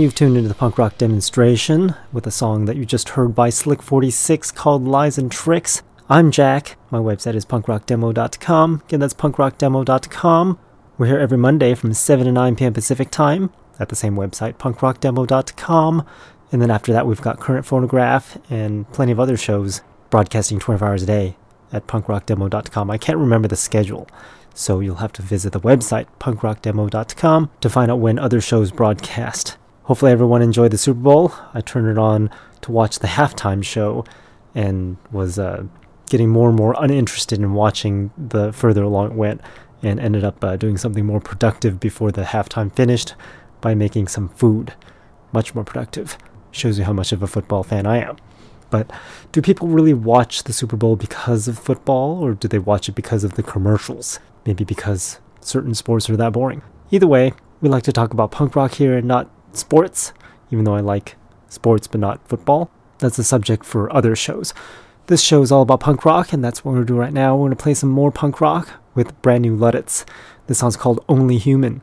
You've tuned into the punk rock demonstration with a song that you just heard by Slick46 called Lies and Tricks. I'm Jack. My website is punkrockdemo.com. Again, that's punkrockdemo.com. We're here every Monday from 7 to 9 p.m. Pacific time at the same website, punkrockdemo.com. And then after that, we've got Current Phonograph and plenty of other shows broadcasting 24 hours a day at punkrockdemo.com. I can't remember the schedule, so you'll have to visit the website, punkrockdemo.com, to find out when other shows broadcast. Hopefully, everyone enjoyed the Super Bowl. I turned it on to watch the halftime show and was uh, getting more and more uninterested in watching the further along it went and ended up uh, doing something more productive before the halftime finished by making some food. Much more productive. Shows you how much of a football fan I am. But do people really watch the Super Bowl because of football, or do they watch it because of the commercials? Maybe because certain sports are that boring. Either way, we like to talk about punk rock here and not sports, even though I like sports but not football. That's a subject for other shows. This show is all about punk rock, and that's what we're going to do right now. We're going to play some more punk rock with brand new Luddits. This song's called Only Human.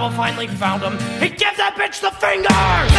I finally found him. He gives that bitch the finger!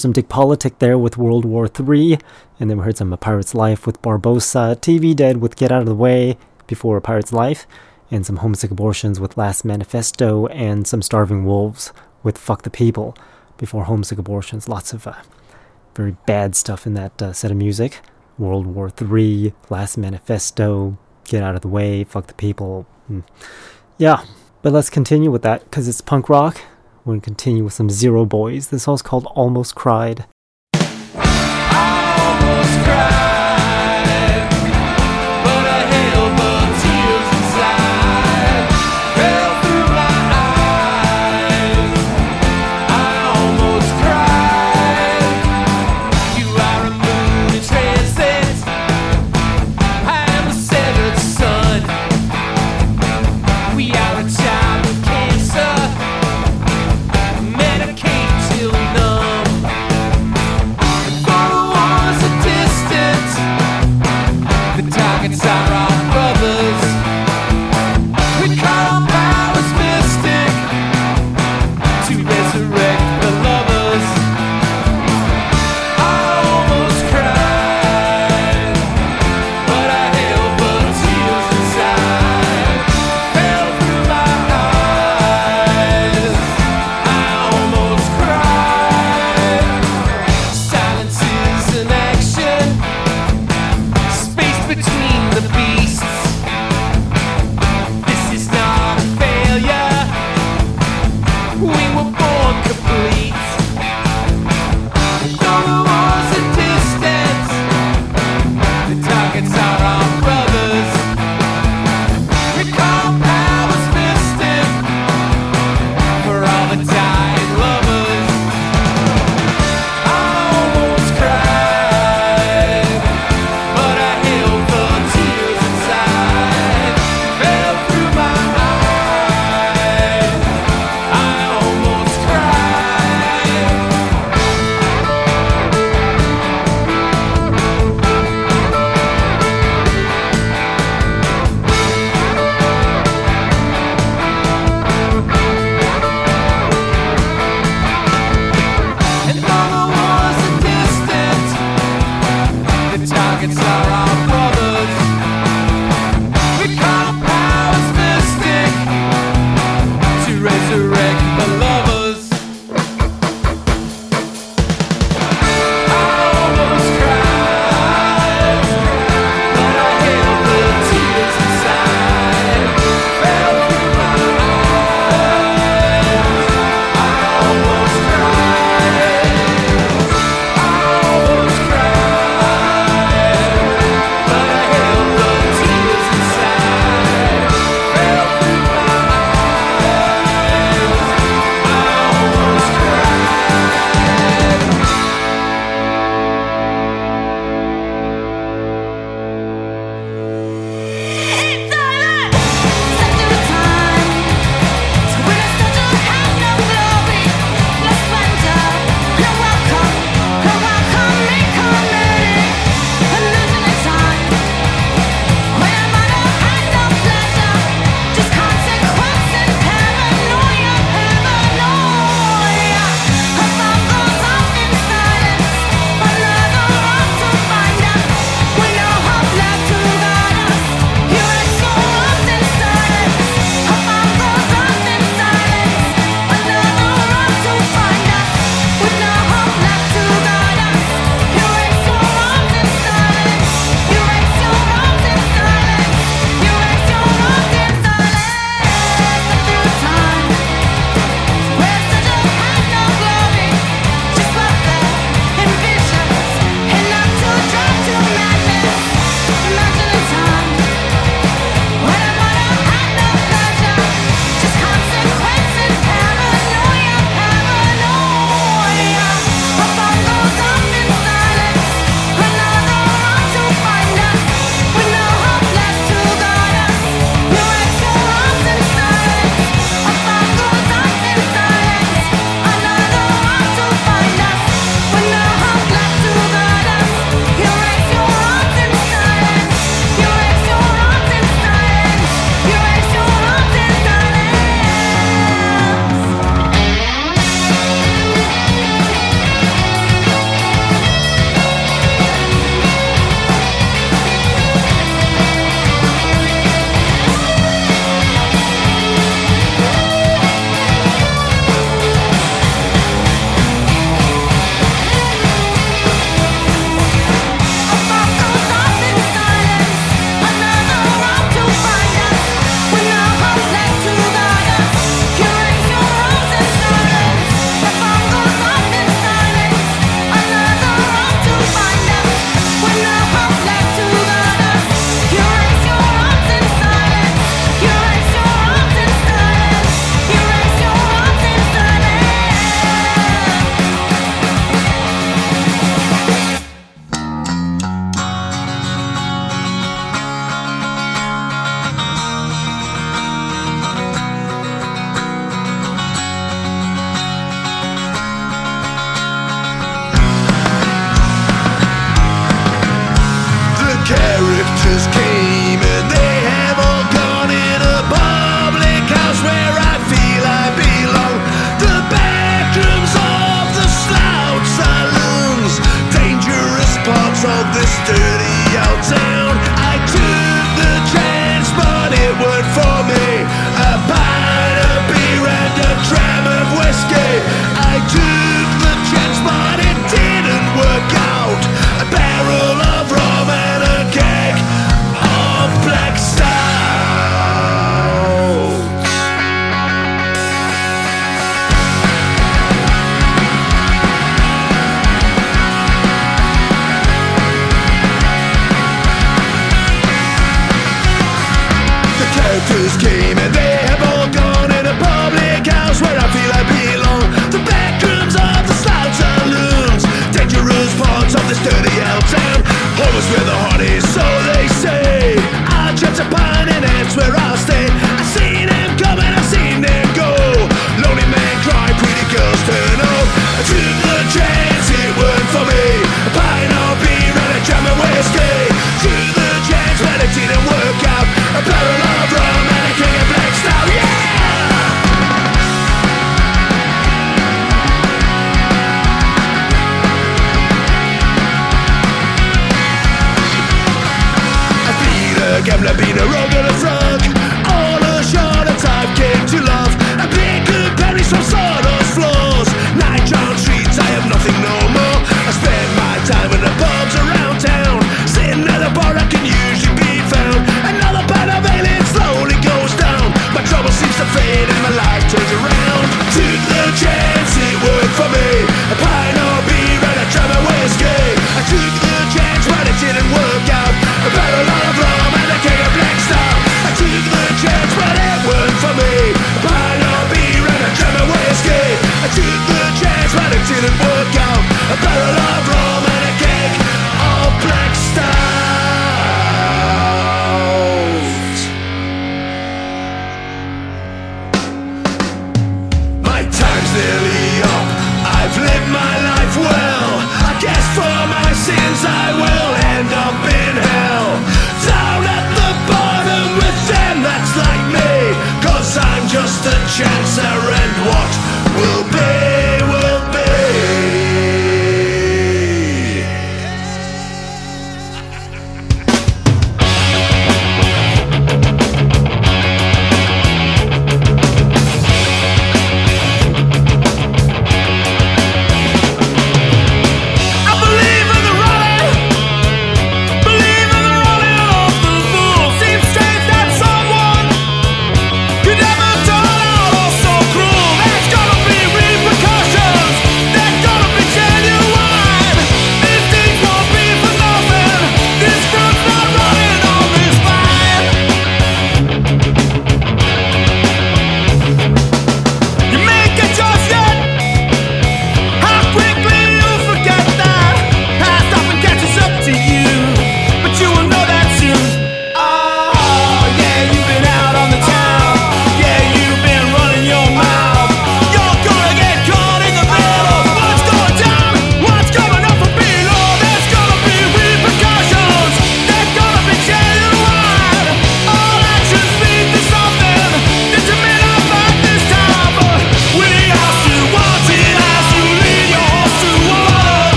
There's some dick politic there with World War III, and then we heard some A Pirate's Life with Barbosa, TV Dead with Get Out of the Way before A Pirate's Life, and some homesick abortions with Last Manifesto, and some starving wolves with Fuck the People before homesick abortions. Lots of uh, very bad stuff in that uh, set of music. World War III, Last Manifesto, Get Out of the Way, Fuck the People. Mm. Yeah, but let's continue with that because it's punk rock. We're going to continue with some Zero Boys. This song's called Almost Cried. almost cried,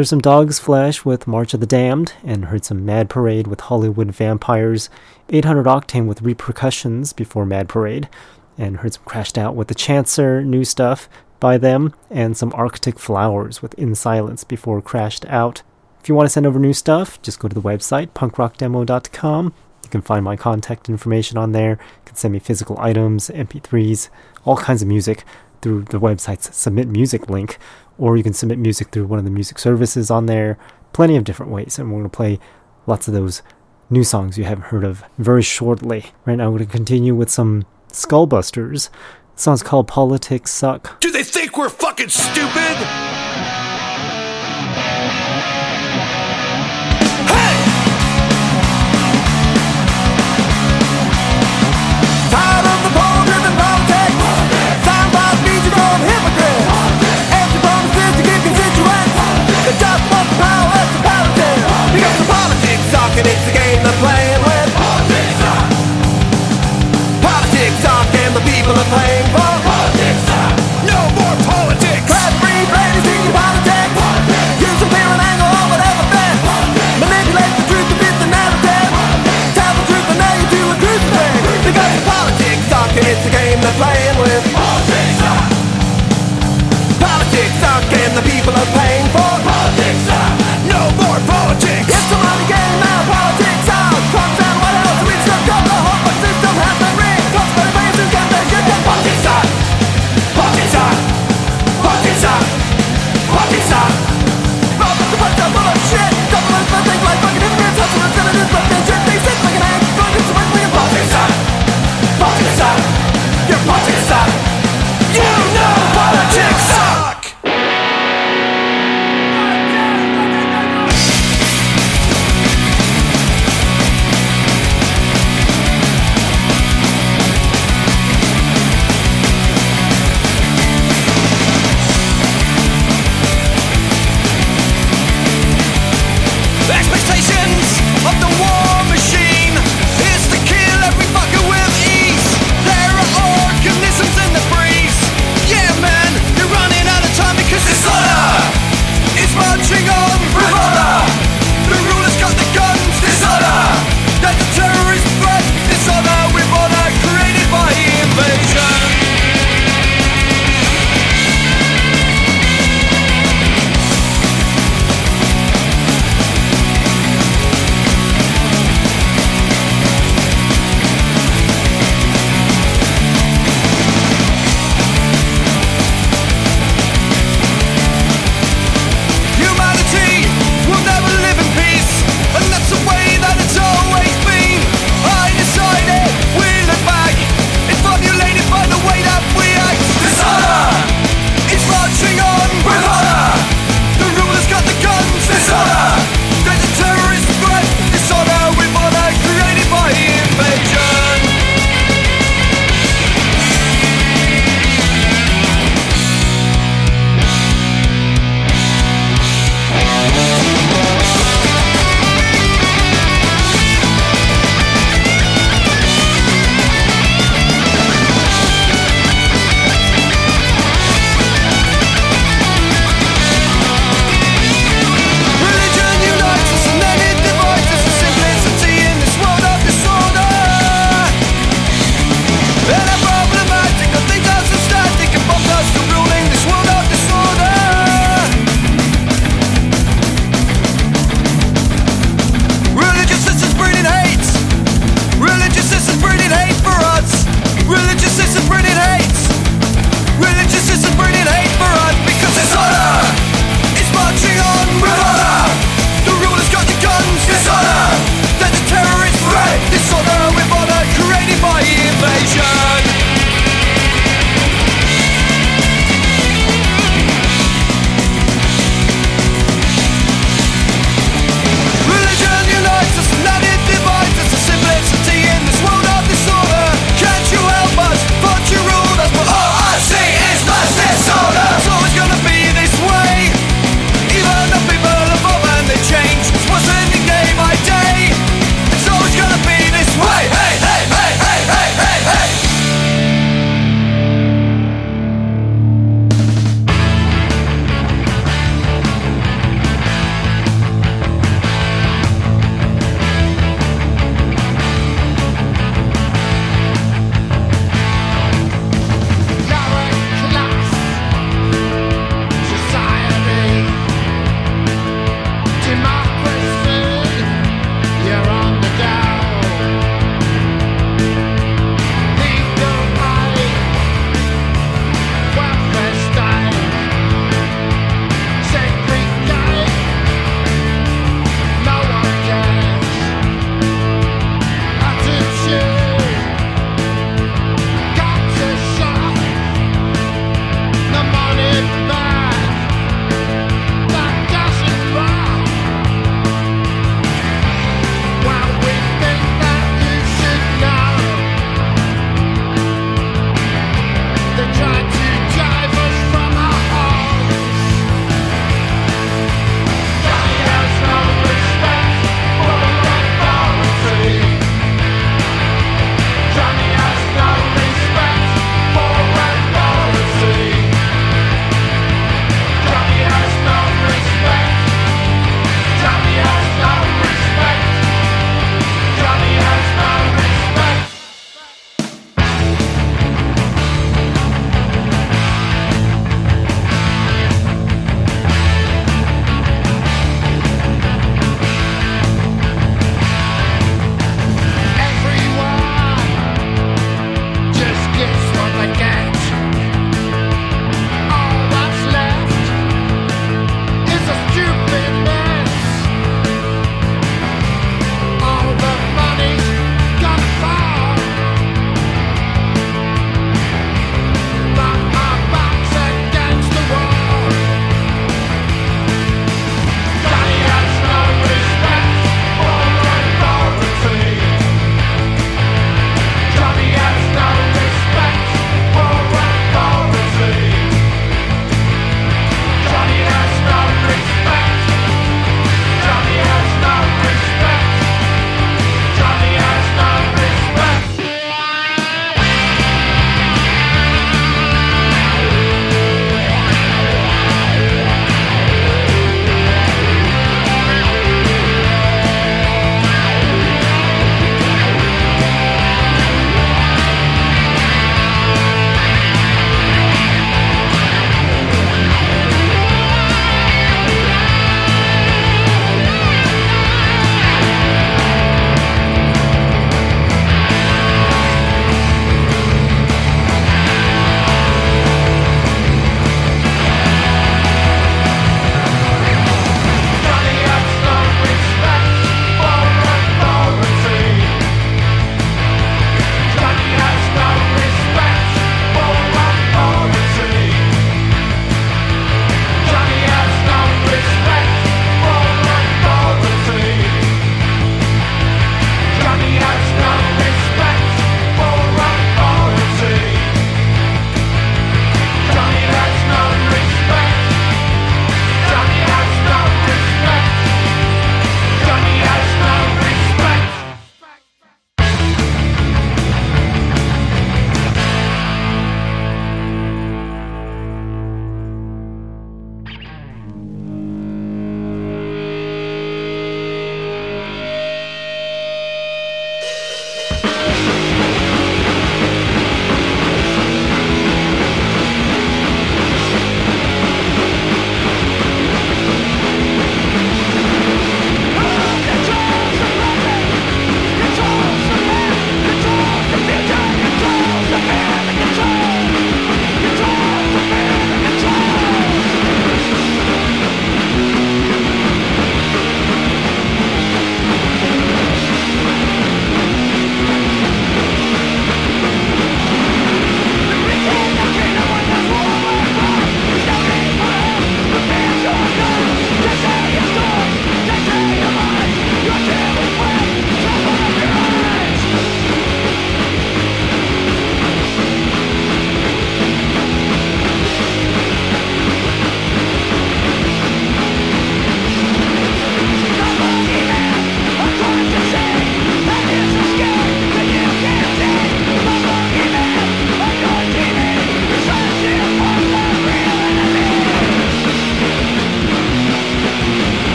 There's some Dog's Flesh with March of the Damned, and heard some Mad Parade with Hollywood Vampires, 800 Octane with Repercussions before Mad Parade, and heard some Crashed Out with The Chancer, new stuff by them, and some Arctic Flowers with In Silence before Crashed Out. If you want to send over new stuff, just go to the website, punkrockdemo.com. You can find my contact information on there. You can send me physical items, MP3s, all kinds of music through the website's Submit Music link, or you can submit music through one of the music services on there. Plenty of different ways, and we're going to play lots of those new songs you haven't heard of very shortly. Right now, we're going to continue with some Skullbusters. The song's called Politics Suck. Do they think we're fucking stupid? And it's the game they're playing with. Politics Politics suck and the people are playing for. Politics suck. No more politics. Class free, ladies in your politics. Use the fear and anger or whatever bent. Manipulate the truth to fit the narrative. Tell the truth and now you do a truth thing. Because the politics suck and it's the game they're playing with. Politics suck. Politics suck and the people are paying for.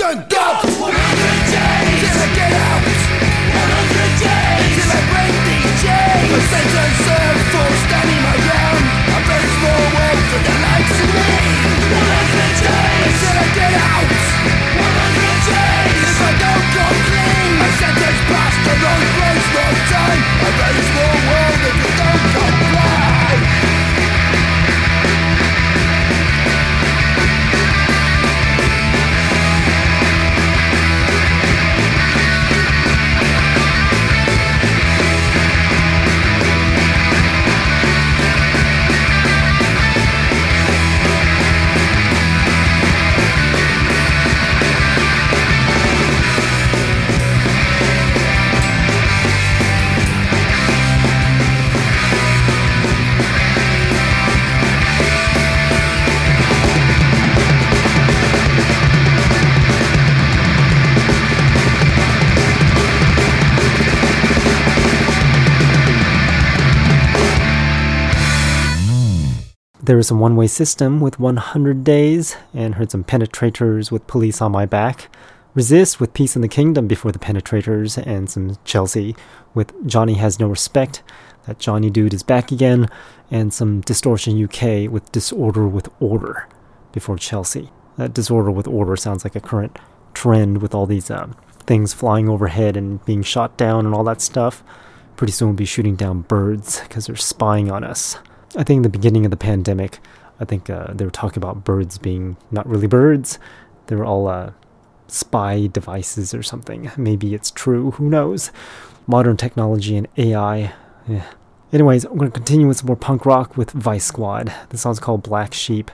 Listen, There is a one way system with 100 days, and heard some penetrators with police on my back. Resist with Peace in the Kingdom before the penetrators, and some Chelsea with Johnny Has No Respect. That Johnny dude is back again, and some Distortion UK with Disorder with Order before Chelsea. That Disorder with Order sounds like a current trend with all these um, things flying overhead and being shot down and all that stuff. Pretty soon we'll be shooting down birds because they're spying on us. I think in the beginning of the pandemic, I think uh, they were talking about birds being not really birds. They were all uh, spy devices or something. Maybe it's true. Who knows? Modern technology and AI. Yeah. Anyways, I'm going to continue with some more punk rock with Vice Squad. The song's called Black Sheep.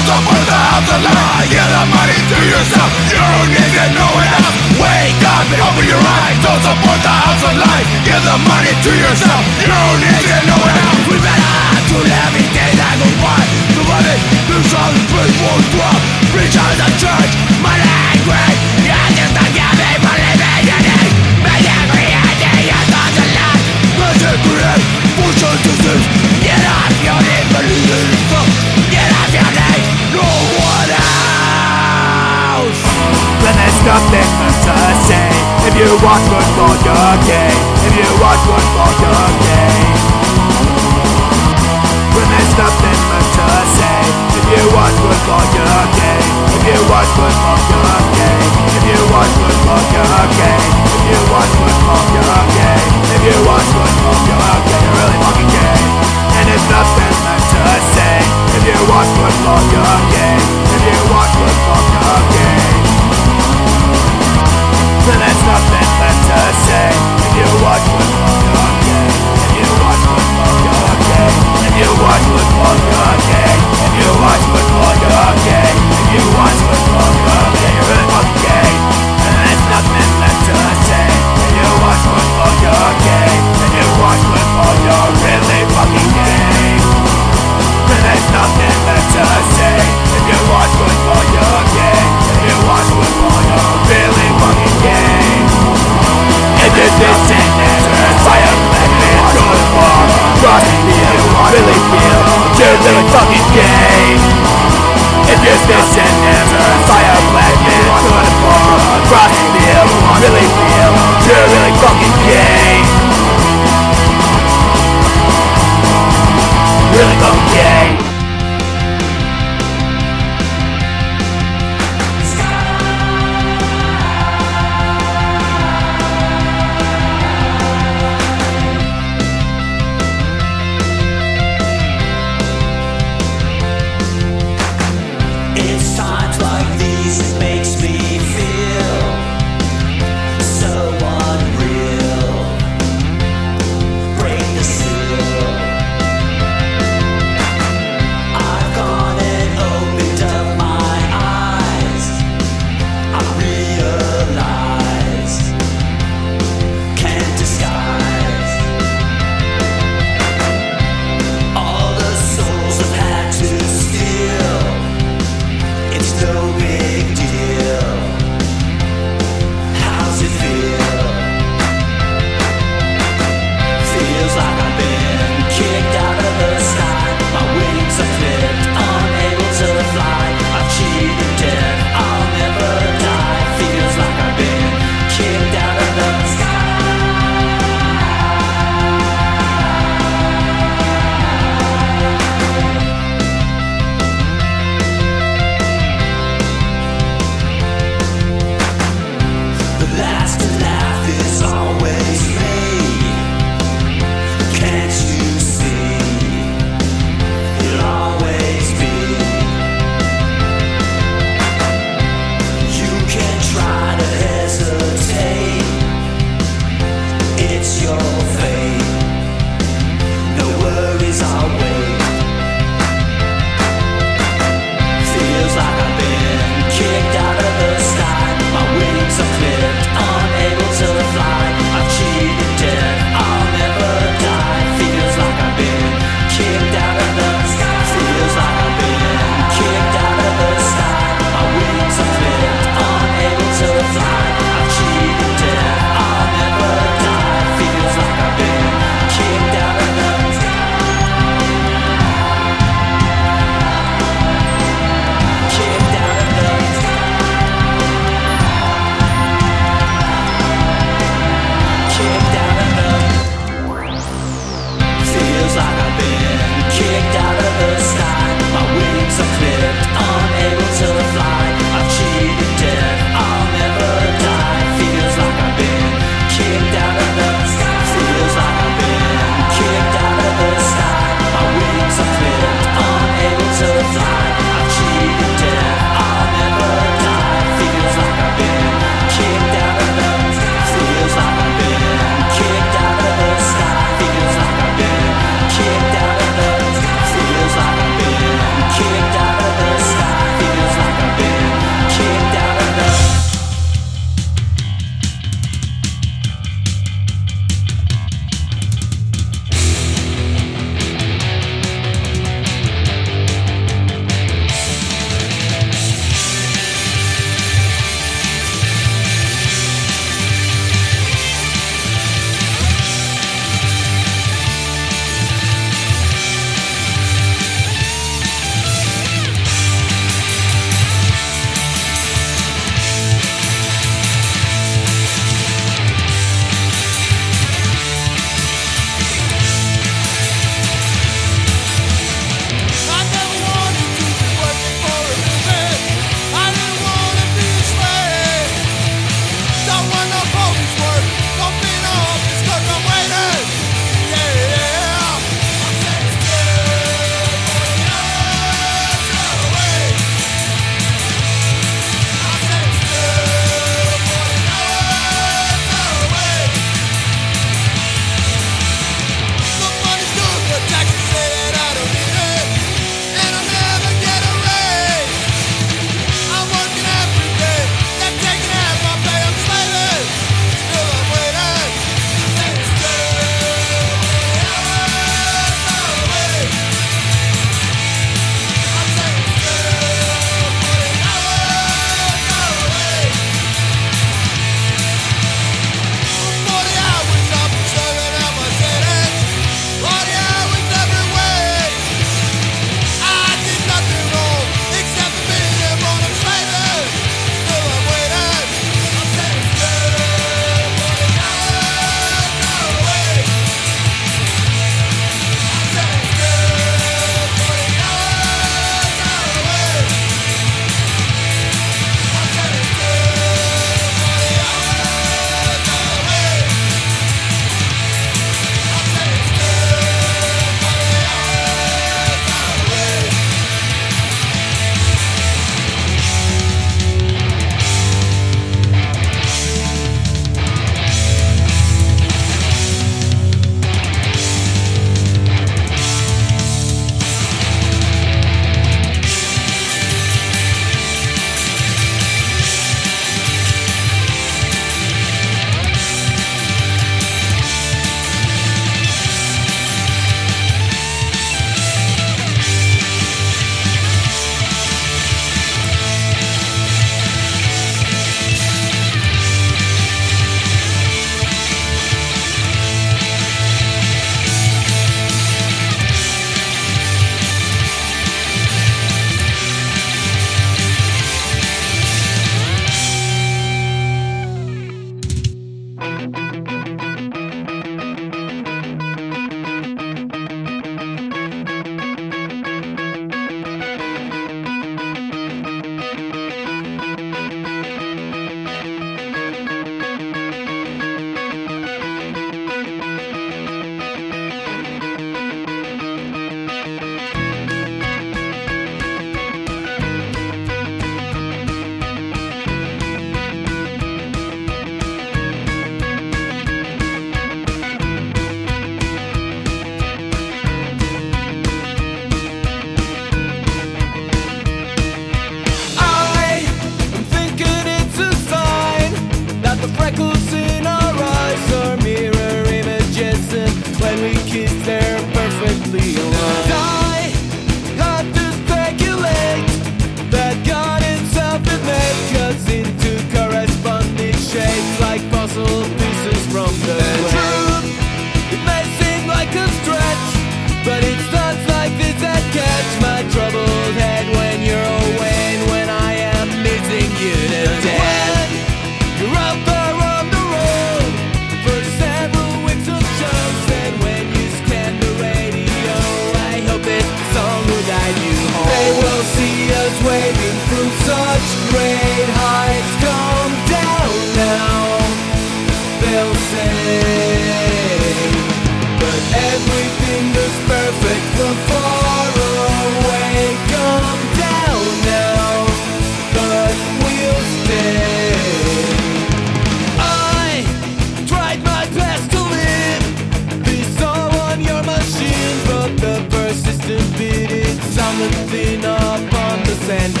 Something up on the sandy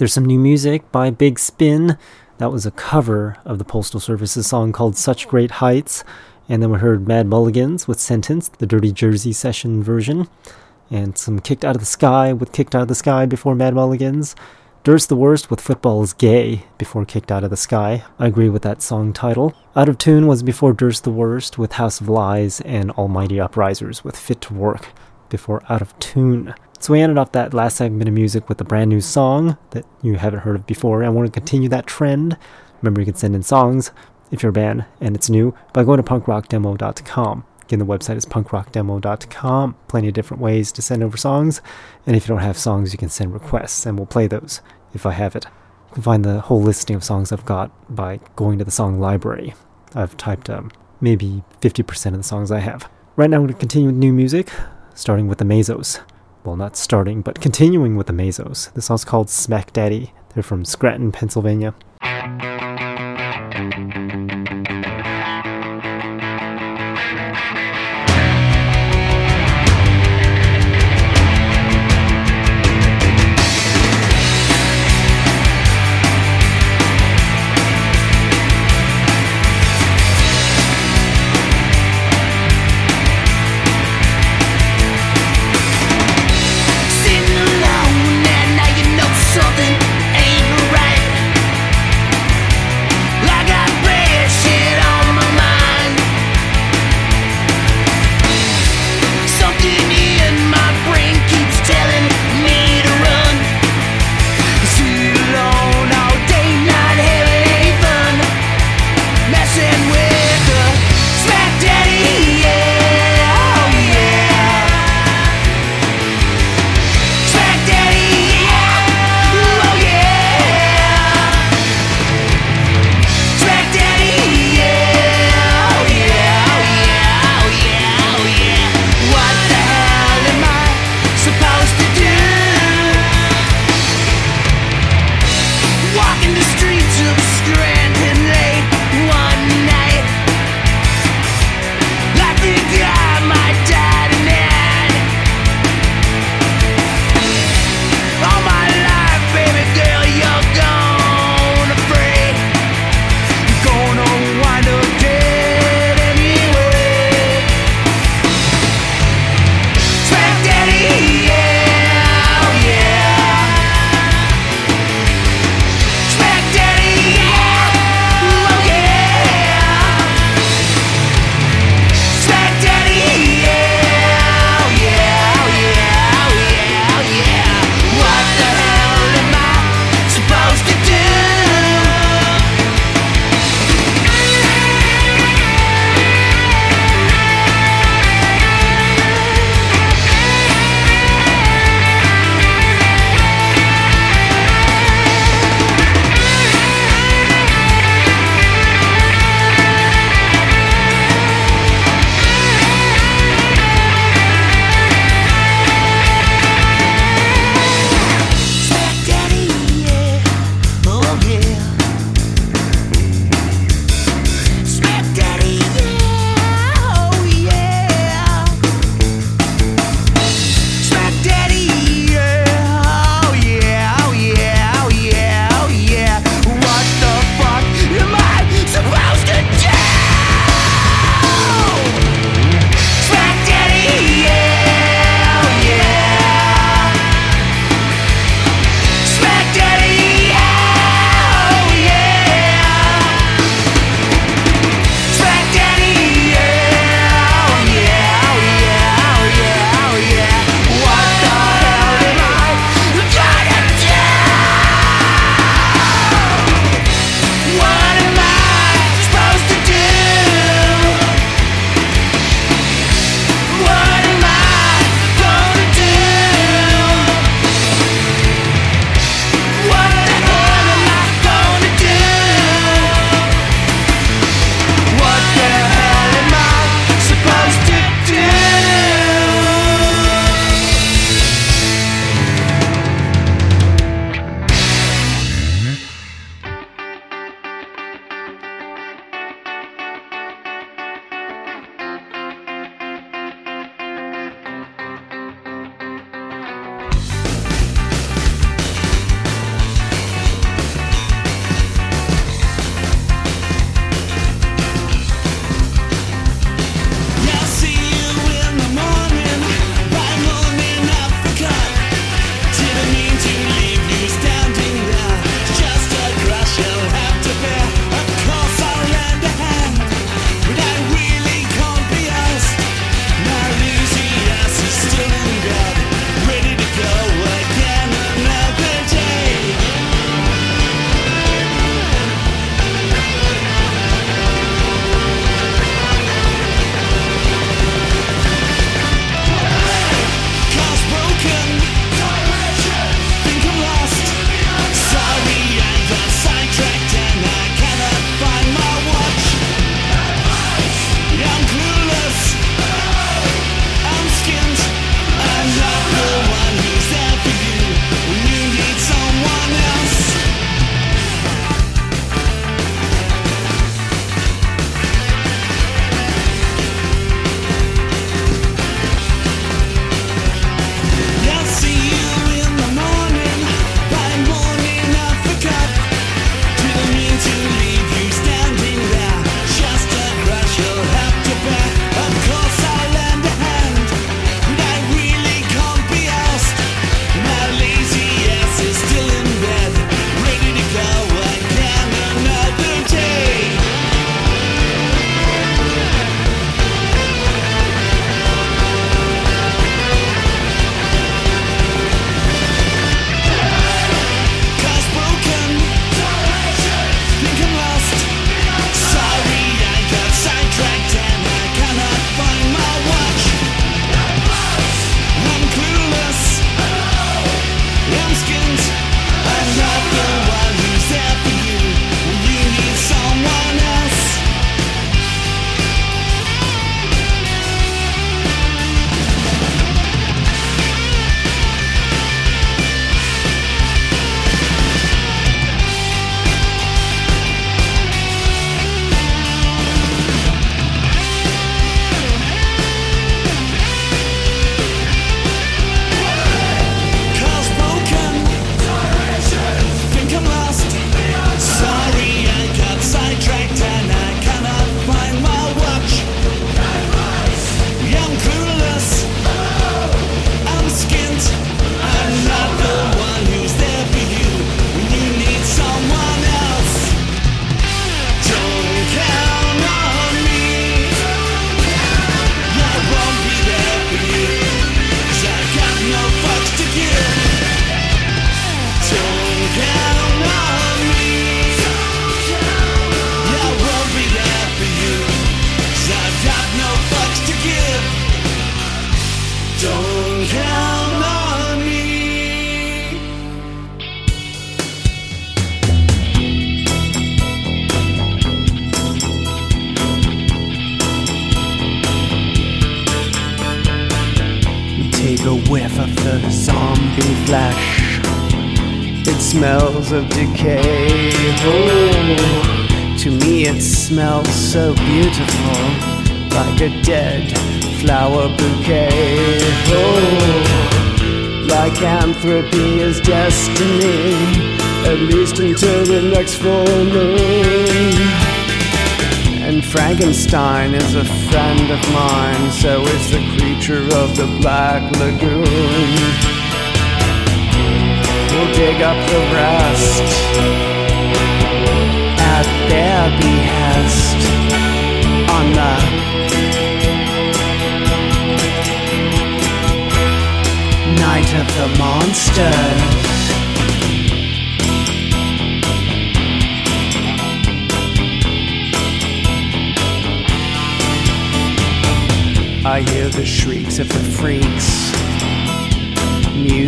There's some new music by Big Spin. That was a cover of the Postal Service's song called Such Great Heights. And then we heard Mad Mulligans with Sentence, the Dirty Jersey session version. And some Kicked Out of the Sky with Kicked Out of the Sky before Mad Mulligans. Durst the Worst with Football is Gay before Kicked Out of the Sky. I agree with that song title. Out of Tune was before Durst the Worst with House of Lies and Almighty Uprisers with Fit to Work before Out of Tune. So we ended off that last segment of music with a brand new song that you haven't heard of before. I want to continue that trend. Remember, you can send in songs if you're a band and it's new by going to punkrockdemo.com. Again, the website is punkrockdemo.com. Plenty of different ways to send over songs. And if you don't have songs, you can send requests and we'll play those if I have it. You can find the whole listing of songs I've got by going to the song library. I've typed um, maybe 50% of the songs I have. Right now, I'm going to continue with new music, starting with the Mazos. Well, not starting, but continuing with the Mazos. This song's called Smack Daddy. They're from Scranton, Pennsylvania.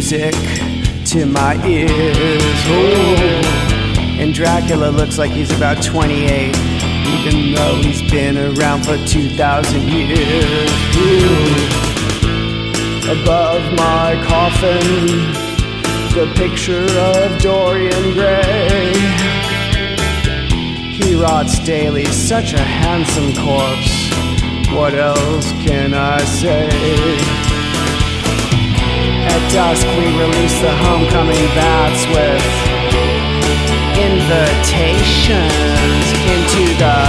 Music to my ears. And Dracula looks like he's about 28, even though he's been around for 2,000 years. Ooh. Above my coffin, the picture of Dorian Gray. He rots daily, such a handsome corpse. What else can I say? At dusk, we release the homecoming bats with invitations into the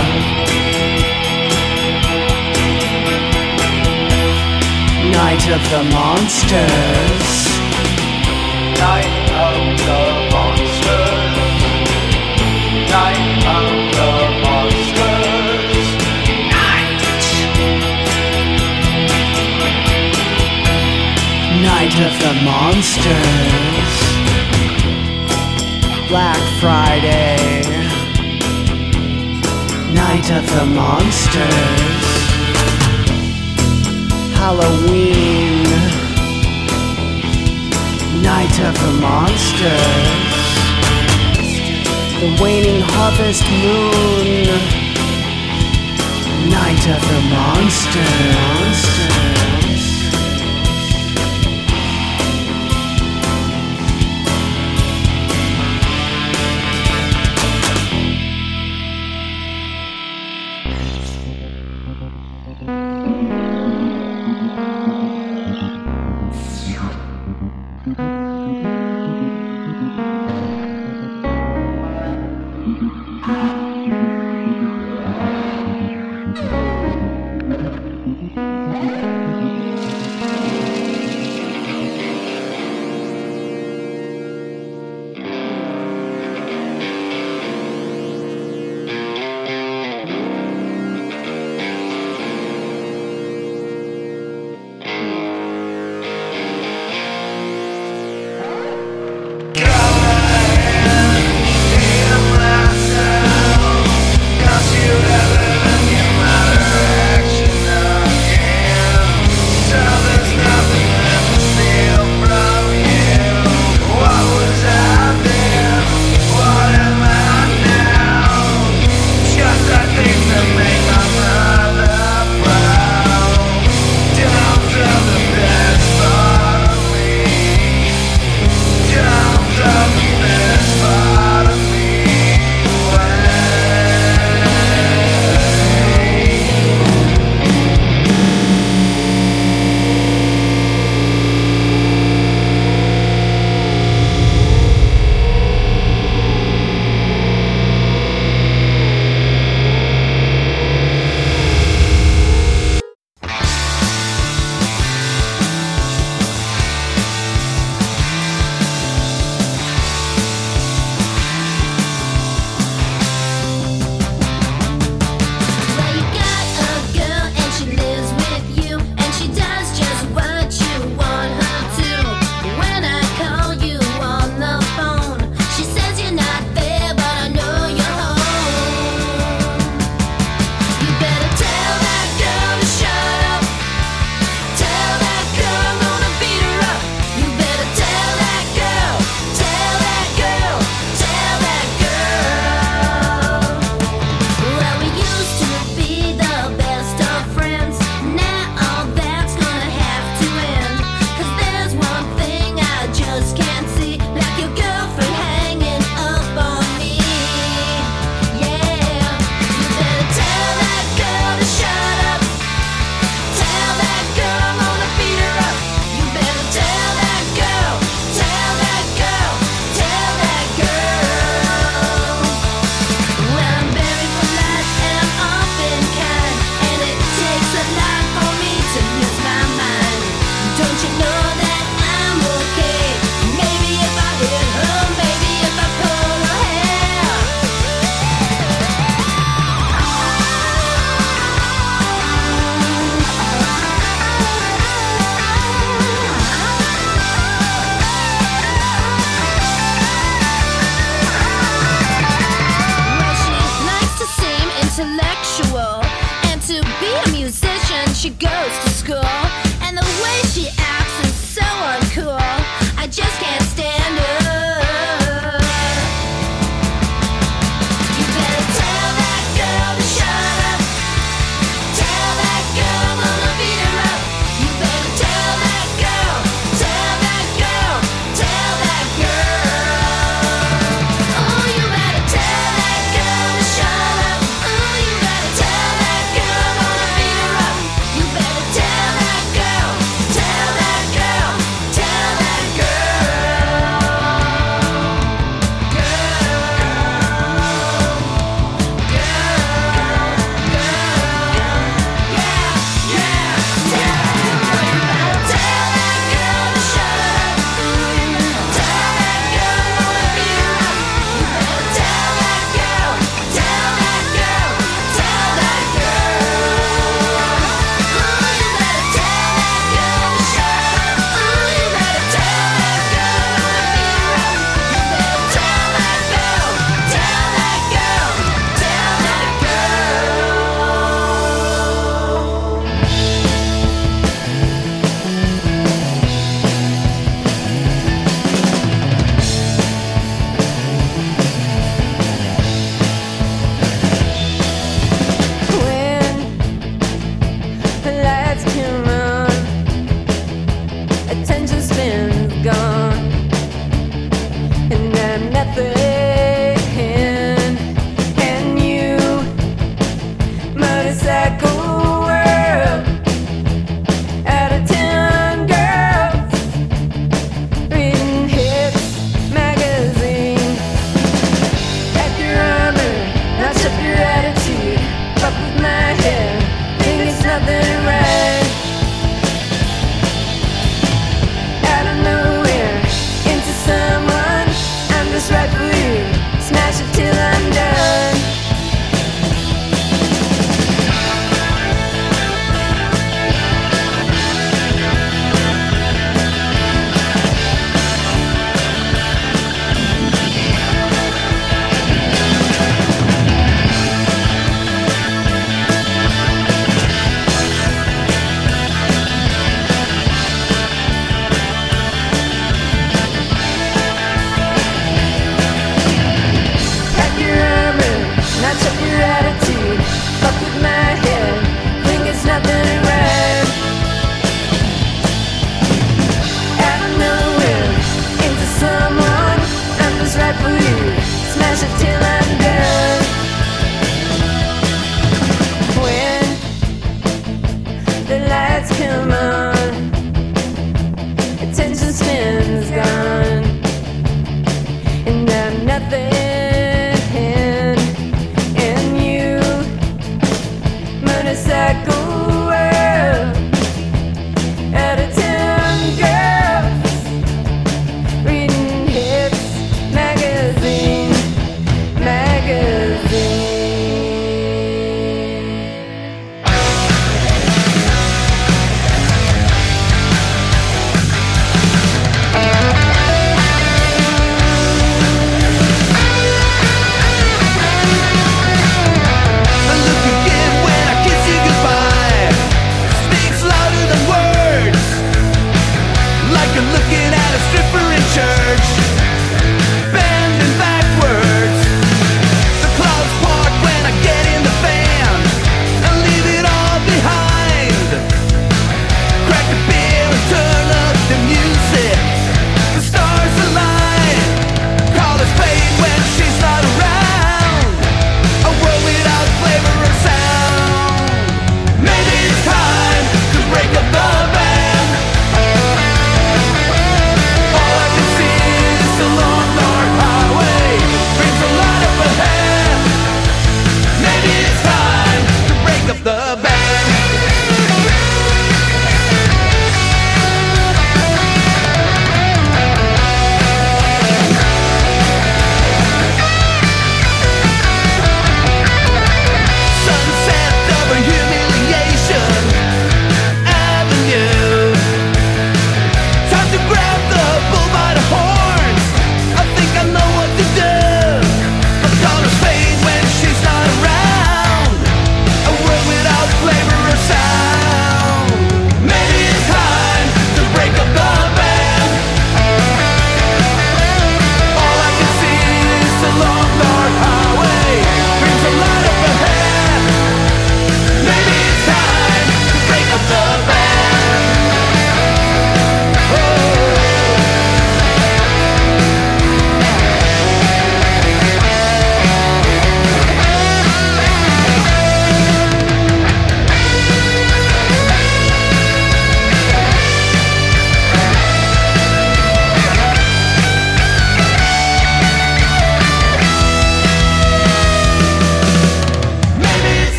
night of the monsters. Night of the monsters. Night of Night of the monsters. Black Friday. Night of the monsters. Halloween. Night of the monsters. The waning harvest moon. Night of the monsters.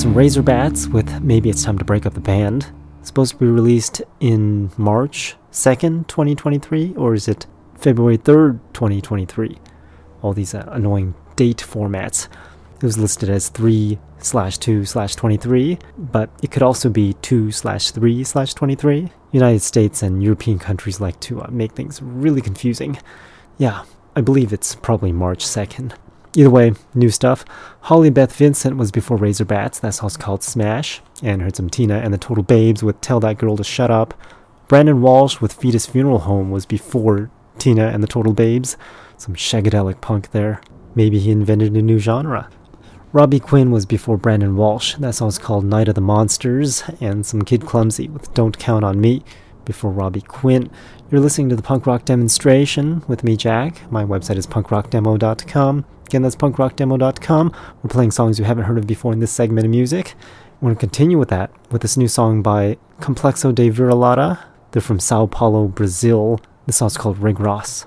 Some Razorbats with Maybe It's Time to Break Up the Band. Supposed to be released in March 2nd, 2023, or is it February 3rd, 2023? All these uh, annoying date formats. It was listed as 3 slash 2 slash 23, but it could also be 2 slash 3 slash 23. United States and European countries like to uh, make things really confusing. Yeah, I believe it's probably March 2nd. Either way, new stuff. Holly Beth Vincent was before Razorbats, that song's called Smash, and heard some Tina and the Total Babes with Tell That Girl to Shut Up. Brandon Walsh with Fetus Funeral Home was before Tina and the Total Babes, some shagadelic punk there. Maybe he invented a new genre. Robbie Quinn was before Brandon Walsh, that song's called Night of the Monsters, and some Kid Clumsy with Don't Count on Me before Robbie Quinn. You're listening to the punk rock demonstration with me, Jack. My website is punkrockdemo.com. Again, that's punkrockdemo.com. We're playing songs you haven't heard of before in this segment of music. I want to continue with that with this new song by Complexo de Viralata. They're from Sao Paulo, Brazil. The song's called Rig Ross.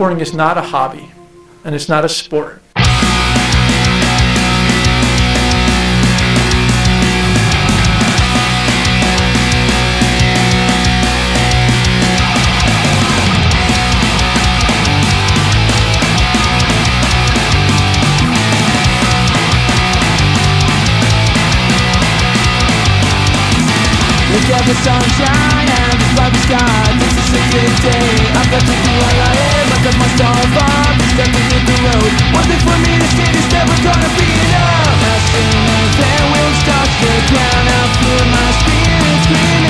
Skateboarding is not a hobby and it's not a sport. Look at the sunshine and the blue sky. This is a good day. I've got to do what I I cut myself up Stepping the road. For me to never gonna be enough? I my spirit screaming.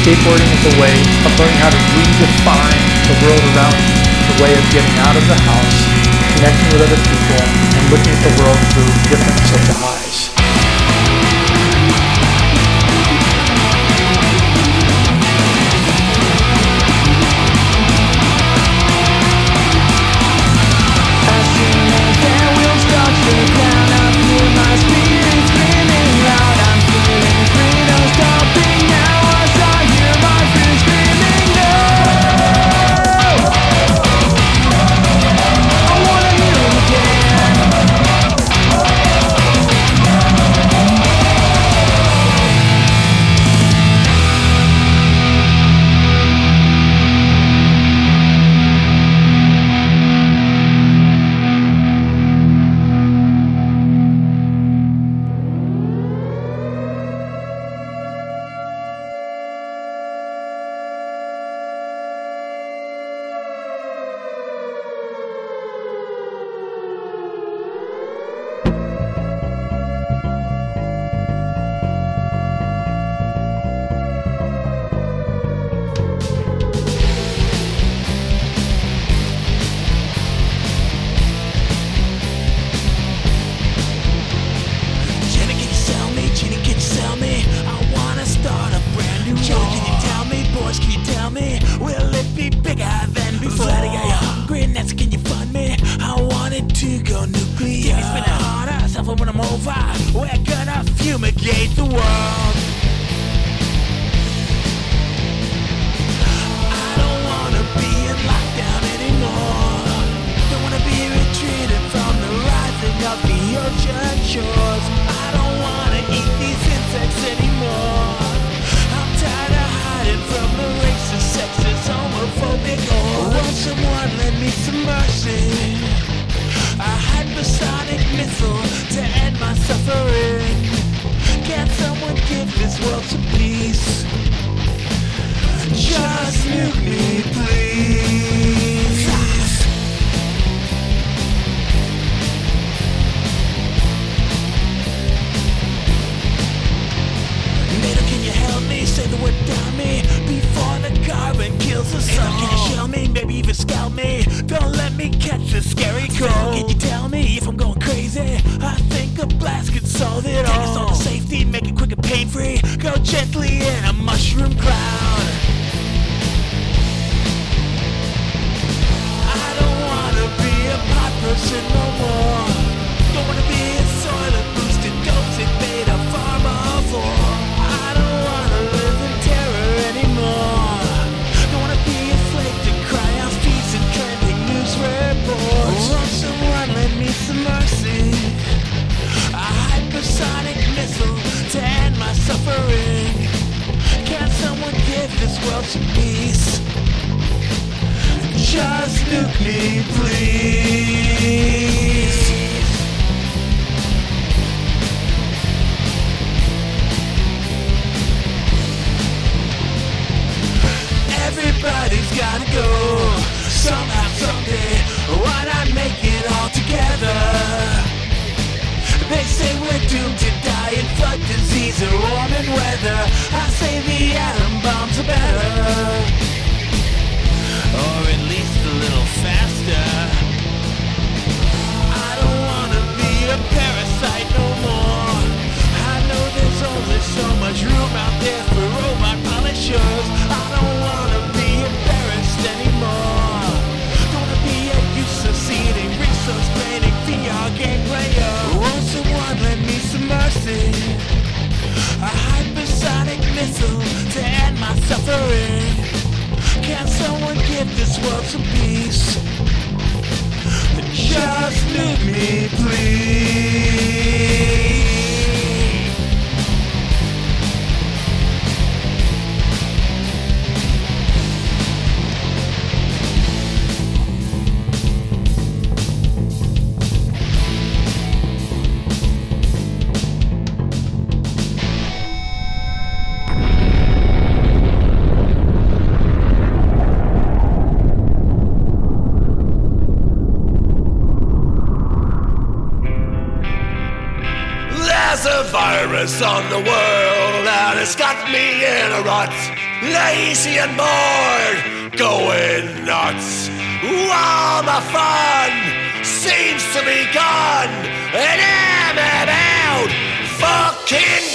Skateboarding is a way of learning how to redefine the world around you, the way of getting out of the house, connecting with other people, and looking at the world through different sorts of eyes. to be on the world, and it's got me in a rut. Lazy and bored, going nuts. All my fun seems to be gone, and I'm about fucking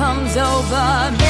comes over me.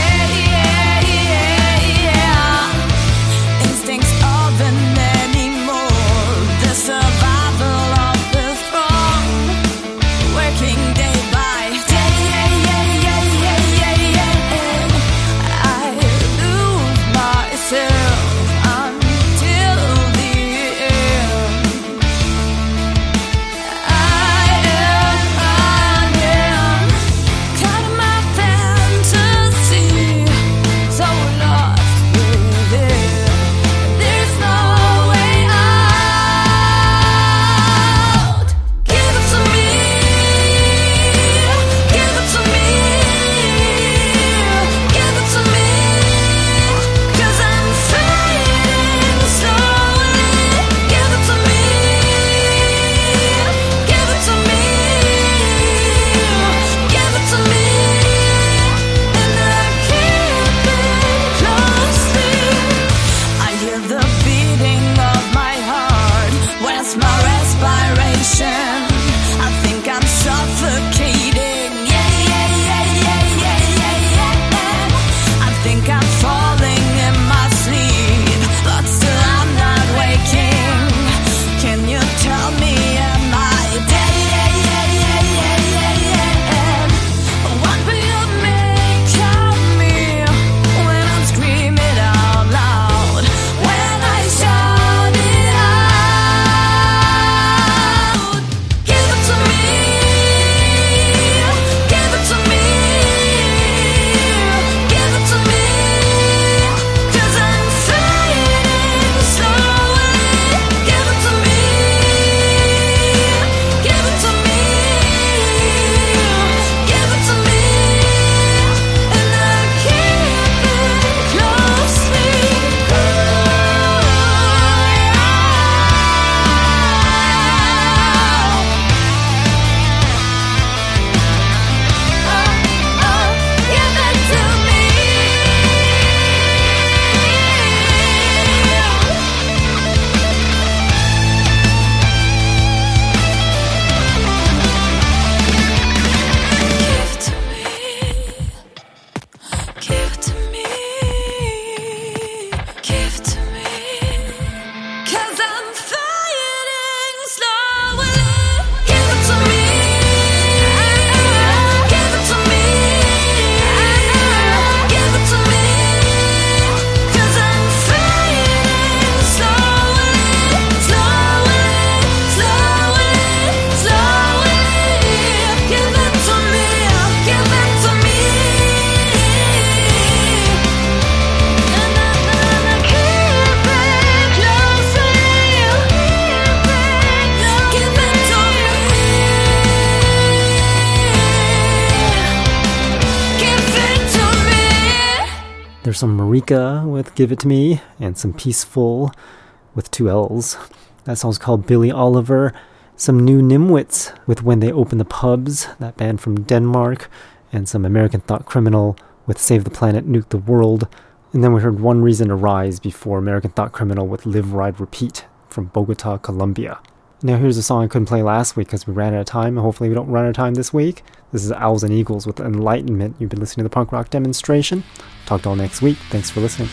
Give It to Me, and some Peaceful with two L's. That song's called Billy Oliver. Some new Nimwits with When They Open the Pubs, that band from Denmark, and some American Thought Criminal with Save the Planet, Nuke the World. And then we heard One Reason Arise before American Thought Criminal with Live, Ride, Repeat from Bogota, Colombia. Now here's a song I couldn't play last week because we ran out of time. Hopefully we don't run out of time this week. This is Owls and Eagles with Enlightenment. You've been listening to the punk rock demonstration. Talk to all next week. Thanks for listening.